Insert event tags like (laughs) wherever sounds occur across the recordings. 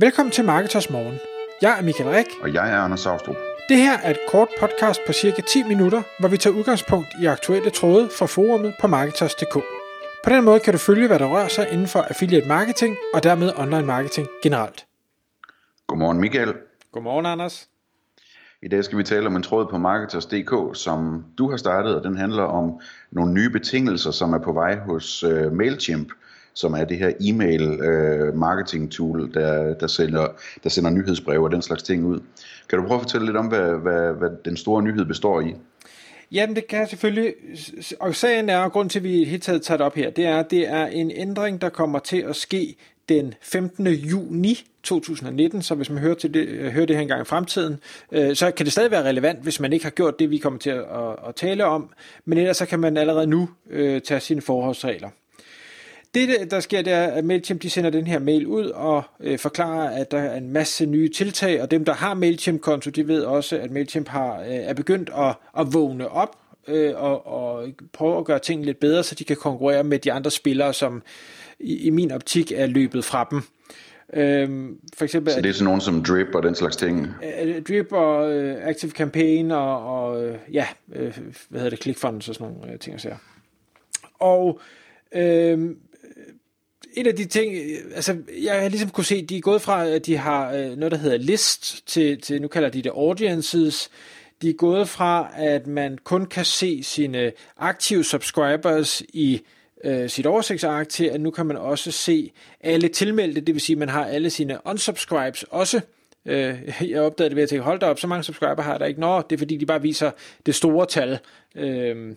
Velkommen til Marketers Morgen. Jeg er Michael Rik. Og jeg er Anders Saustrup. Det her er et kort podcast på cirka 10 minutter, hvor vi tager udgangspunkt i aktuelle tråde fra forumet på Marketers.dk. På den måde kan du følge, hvad der rører sig inden for affiliate marketing og dermed online marketing generelt. Godmorgen Michael. Godmorgen Anders. I dag skal vi tale om en tråd på Marketers.dk, som du har startet, og den handler om nogle nye betingelser, som er på vej hos uh, MailChimp som er det her e-mail øh, marketing tool, der, der, sender, der sender nyhedsbreve og den slags ting ud. Kan du prøve at fortælle lidt om, hvad, hvad, hvad den store nyhed består i? Jamen det kan jeg selvfølgelig, og sagen er, og grund til at vi helt taget tager det op her, det er, at det er en ændring, der kommer til at ske den 15. juni 2019, så hvis man hører, til det, øh, hører det her engang i fremtiden, øh, så kan det stadig være relevant, hvis man ikke har gjort det, vi kommer til at, at, at tale om, men ellers så kan man allerede nu øh, tage sine forholdsregler. Det, der sker, det er, at MailChimp de sender den her mail ud og øh, forklarer, at der er en masse nye tiltag, og dem, der har MailChimp-konto, de ved også, at MailChimp har, øh, er begyndt at, at vågne op øh, og, og prøve at gøre tingene lidt bedre, så de kan konkurrere med de andre spillere, som i, i min optik er løbet fra dem. Øhm, for eksempel, så det er sådan nogen som Drip og den slags ting? Øh, Drip og øh, Active Campaign og, og øh, ja, øh, hvad hedder det, ClickFunnels og sådan nogle øh, ting og sager. Og øh, en af de ting, øh, altså jeg har ligesom kunne se, de er gået fra, at de har øh, noget, der hedder list, til, til nu kalder de det audiences. De er gået fra, at man kun kan se sine aktive subscribers i øh, sit oversigtsark, til at nu kan man også se alle tilmeldte, det vil sige, at man har alle sine unsubscribes også. Øh, jeg opdagede det ved at tænke, hold da op, så mange subscriber har jeg der ikke. Nå, det er fordi, de bare viser det store tal. Øh,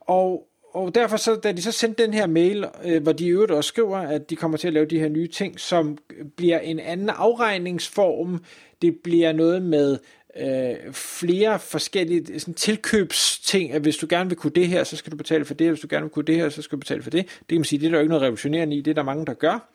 og og derfor, så, da de så sendte den her mail, øh, hvor de i øvrigt også skriver, at de kommer til at lave de her nye ting, som bliver en anden afregningsform, det bliver noget med øh, flere forskellige øh, sådan, tilkøbsting, at hvis du gerne vil kunne det her, så skal du betale for det, og hvis du gerne vil kunne det her, så skal du betale for det. Det kan man sige, det er der jo ikke noget revolutionerende i, det er der mange, der gør.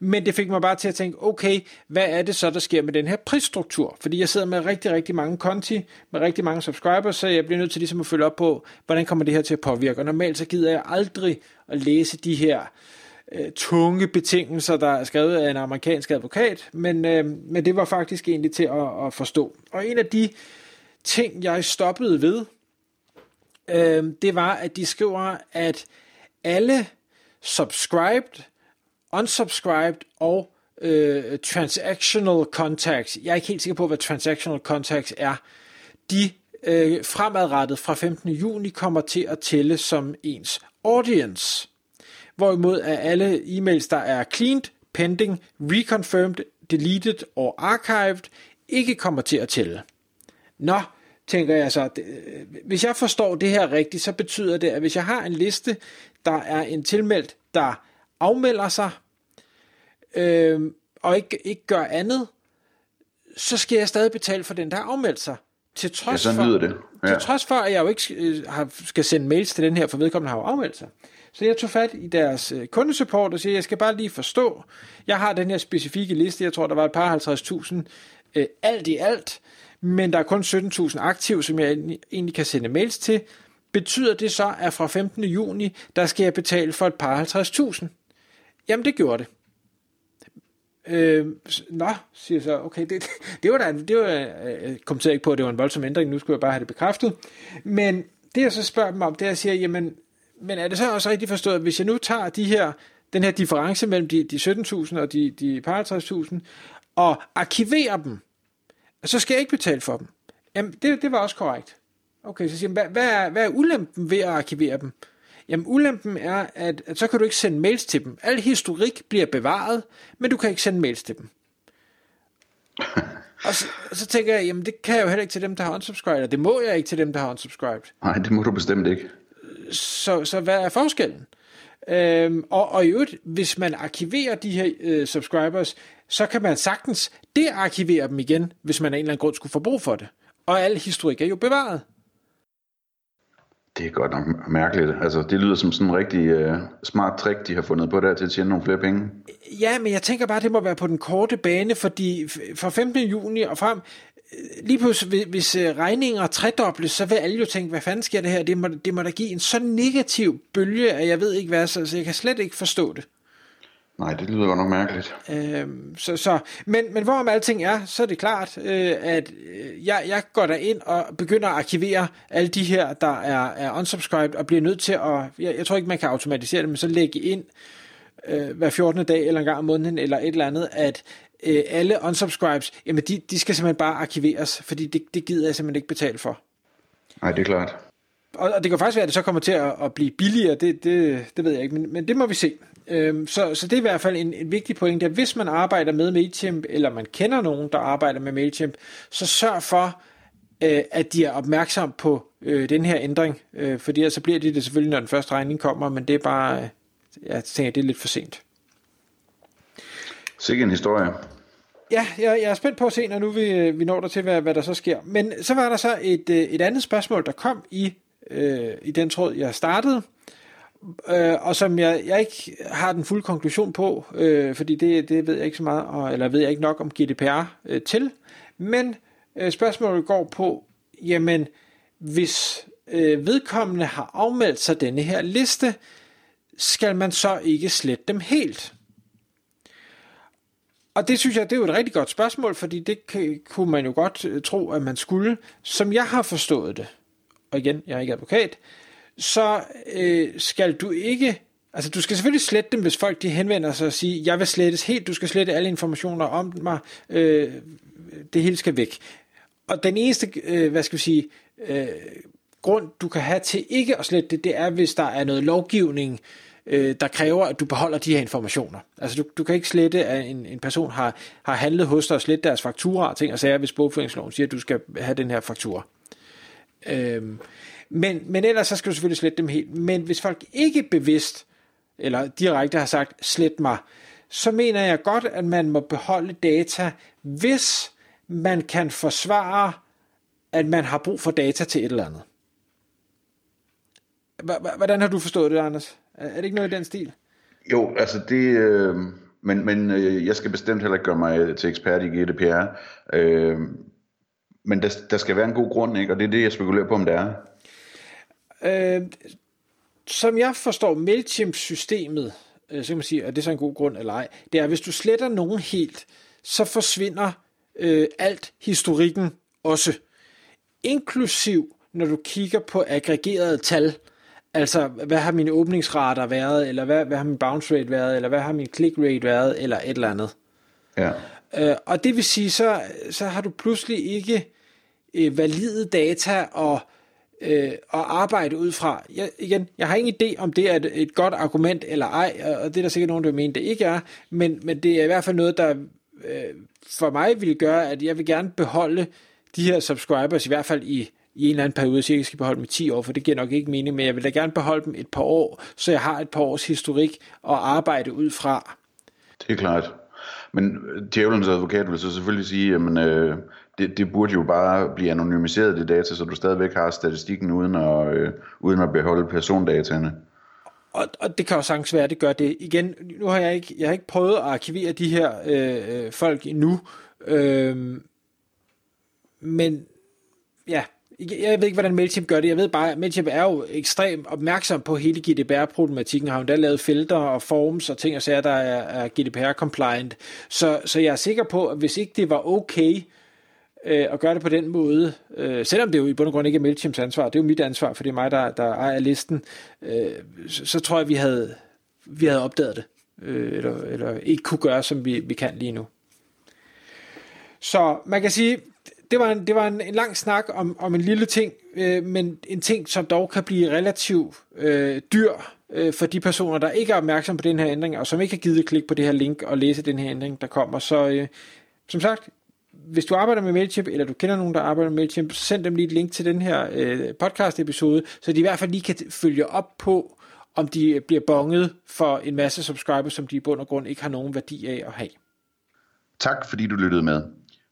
Men det fik mig bare til at tænke, okay, hvad er det så, der sker med den her prisstruktur? Fordi jeg sidder med rigtig, rigtig mange konti, med rigtig mange subscribers, så jeg bliver nødt til ligesom at følge op på, hvordan kommer det her til at påvirke. Og normalt så gider jeg aldrig at læse de her øh, tunge betingelser, der er skrevet af en amerikansk advokat, men, øh, men det var faktisk egentlig til at, at forstå. Og en af de ting, jeg stoppede ved, øh, det var, at de skriver, at alle subscribed, unsubscribed og øh, transactional contacts, jeg er ikke helt sikker på, hvad transactional contacts er, de øh, fremadrettet fra 15. juni kommer til at tælle som ens audience hvorimod at alle e-mails, der er cleaned, pending, reconfirmed, deleted og archived, ikke kommer til at tælle. Nå, tænker jeg så, hvis jeg forstår det her rigtigt, så betyder det, at hvis jeg har en liste, der er en tilmeldt, der afmelder sig, øh, og ikke, ikke gør andet, så skal jeg stadig betale for den, der har afmeldt sig. Til trods, ja, for, det. Ja. til trods for, at jeg jo ikke øh, skal sende mails til den her, for vedkommende har jo afmeldt sig. Så jeg tog fat i deres øh, kundesupport og siger, jeg skal bare lige forstå, jeg har den her specifikke liste, jeg tror, der var et par 50.000 øh, alt i alt, men der er kun 17.000 aktive, som jeg egentlig kan sende mails til. Betyder det så, at fra 15. juni, der skal jeg betale for et par 50.000? Jamen, det gjorde det. Øh, nå, siger jeg så, okay, det, (laughs) det var da, det var, jeg øh, øh kommenterede ikke på, at det var en voldsom ændring, nu skulle jeg bare have det bekræftet. Men det jeg så spørger dem om, det er, at jeg siger, jamen, men er det så også rigtig forstået, at hvis jeg nu tager de her, den her difference mellem de, de 17.000 og de, de par 50.000, og arkiverer dem, så skal jeg ikke betale for dem. Jamen, det, det var også korrekt. Okay, så siger jeg, hvad, hvad, er, hvad er ulempen ved at arkivere dem? Jamen, ulempen er, at, at så kan du ikke sende mails til dem. Al historik bliver bevaret, men du kan ikke sende mails til dem. (laughs) og så, så tænker jeg, jamen det kan jeg jo heller ikke til dem, der har unsubscribed, eller det må jeg ikke til dem, der har unsubscribed. Nej, det må du bestemt ikke så, så hvad er forskellen? Øhm, og, og i øvrigt, hvis man arkiverer de her øh, subscribers, så kan man sagtens dearkivere dem igen, hvis man af en eller anden grund skulle få brug for det. Og al historik er jo bevaret. Det er godt nok mærkeligt. Altså, det lyder som sådan en rigtig øh, smart trick, de har fundet på der til at tjene nogle flere penge. Ja, men jeg tænker bare, det må være på den korte bane, fordi fra 15. juni og frem, lige pludselig, hvis øh, regninger tredobles, så vil alle jo tænke, hvad fanden sker det her? Det må, det må da give en så negativ bølge, at jeg ved ikke hvad, så jeg kan slet ikke forstå det. Nej, det lyder godt nok mærkeligt. Øhm, så, så, men, men hvorom alting er, så er det klart, øh, at øh, jeg, jeg går der ind og begynder at arkivere alle de her, der er, er unsubscribed, og bliver nødt til at, jeg, jeg tror ikke, man kan automatisere det, men så lægge ind øh, hver 14. dag, eller en gang om måneden, eller et eller andet, at øh, alle unsubscribes, jamen de, de skal simpelthen bare arkiveres, fordi det, det gider jeg simpelthen ikke betale for. Nej, det er klart. Og, og det kan faktisk være, at det så kommer til at, at blive billigere, det, det, det ved jeg ikke, men, men det må vi se. Øhm, så, så det er i hvert fald en, en vigtig point, at hvis man arbejder med MailChimp, eller man kender nogen, der arbejder med MailChimp, så sørg for, øh, at de er opmærksom på øh, den her ændring, øh, fordi så bliver de det selvfølgelig, når den første regning kommer, men det er bare, øh, jeg tænker, det er lidt for sent. Sikke en historie. Ja, jeg, jeg er spændt på at se, når nu vi, vi når der til, hvad, hvad der så sker. Men så var der så et, øh, et andet spørgsmål, der kom i, øh, i den tråd, jeg startede, øh, og som jeg, jeg ikke har den fulde konklusion på, øh, fordi det, det ved jeg ikke så meget, og, eller ved jeg ikke nok om GDPR øh, til, men øh, spørgsmålet går på, jamen, hvis øh, vedkommende har afmeldt sig denne her liste, skal man så ikke slette dem helt? Og det synes jeg, det er jo et rigtig godt spørgsmål, fordi det kan, kunne man jo godt øh, tro, at man skulle. Som jeg har forstået det, og igen, jeg er ikke advokat, så øh, skal du ikke, altså du skal selvfølgelig slette dem, hvis folk de henvender sig og siger, jeg vil slettes helt, du skal slette alle informationer om mig, øh, det hele skal væk. Og den eneste, øh, hvad skal vi sige, øh, grund du kan have til ikke at slette det, det er, hvis der er noget lovgivning, øh, øh, der kræver, at du beholder de her informationer. Altså du, du kan ikke slette, at en, en person har, har handlet hos dig og slette deres fakturer og ting og sager, hvis bogføringsloven siger, at du skal have den her faktura. Øh, men, men ellers så skal du selvfølgelig slette dem helt. Men hvis folk ikke bevidst eller direkte har sagt, slet mig, så mener jeg godt, at man må beholde data, hvis man kan forsvare, at man har brug for data til et eller andet. Hvordan har du forstået det, Anders? Er det ikke noget i den stil? Jo, altså det... Øh, men men øh, jeg skal bestemt heller ikke gøre mig til ekspert i GDPR. Øh, men der, der skal være en god grund, ikke? Og det er det, jeg spekulerer på, om det er. Øh, som jeg forstår MailChimp-systemet, øh, så kan man sige, at det er så en god grund eller ej, det er, at hvis du sletter nogen helt, så forsvinder øh, alt historikken også. Inklusiv, når du kigger på aggregerede tal, altså hvad har mine åbningsrater været, eller hvad, hvad har min bounce rate været, eller hvad har min click rate været, eller et eller andet. Ja. Øh, og det vil sige, så, så har du pludselig ikke øh, valide data og øh, at arbejde ud fra. Jeg, igen, jeg har ingen idé om det er et, et godt argument eller ej, og det er der sikkert nogen, der mener, det ikke er, men, men det er i hvert fald noget, der øh, for mig vil gøre, at jeg vil gerne beholde de her subscribers, i hvert fald i, i en eller anden periode, jeg skal beholde dem i 10 år, for det giver nok ikke mening, men jeg vil da gerne beholde dem et par år, så jeg har et par års historik at arbejde ud fra. Det er klart. Men djævelens advokat vil så selvfølgelig sige, at øh, det, det burde jo bare blive anonymiseret, det data, så du stadigvæk har statistikken uden at, øh, uden at beholde persondataene. Og, og det kan jo sagtens være, at det gør det. Igen, nu har jeg ikke, jeg har ikke prøvet at arkivere de her øh, øh folk endnu, øh, men ja, jeg ved ikke, hvordan Mailchimp gør det. Jeg ved bare, at Mailchimp er jo ekstremt opmærksom på hele GDPR-problematikken. Har jo da lavet felter og forms og ting og sager, der er, er GDPR-compliant. Så, så jeg er sikker på, at hvis ikke det var okay øh, at gøre det på den måde, øh, selvom det jo i bund og grund ikke er Mailchimps ansvar, det er jo mit ansvar, for det er mig, der, der ejer listen, øh, så, så tror jeg, vi havde, vi havde opdaget det. Øh, eller, eller ikke kunne gøre, som vi, vi kan lige nu. Så man kan sige, det var en, det var en, en lang snak om, om en lille ting, øh, men en ting, som dog kan blive relativt øh, dyr øh, for de personer, der ikke er opmærksom på den her ændring, og som ikke har givet klik på det her link og læse den her ændring, der kommer. Så øh, som sagt, hvis du arbejder med MailChimp, eller du kender nogen, der arbejder med MailChimp, så send dem lige et link til den her øh, podcast-episode, så de i hvert fald lige kan følge op på, om de øh, bliver bonget for en masse subscribers, som de i bund og grund ikke har nogen værdi af at have. Tak fordi du lyttede med.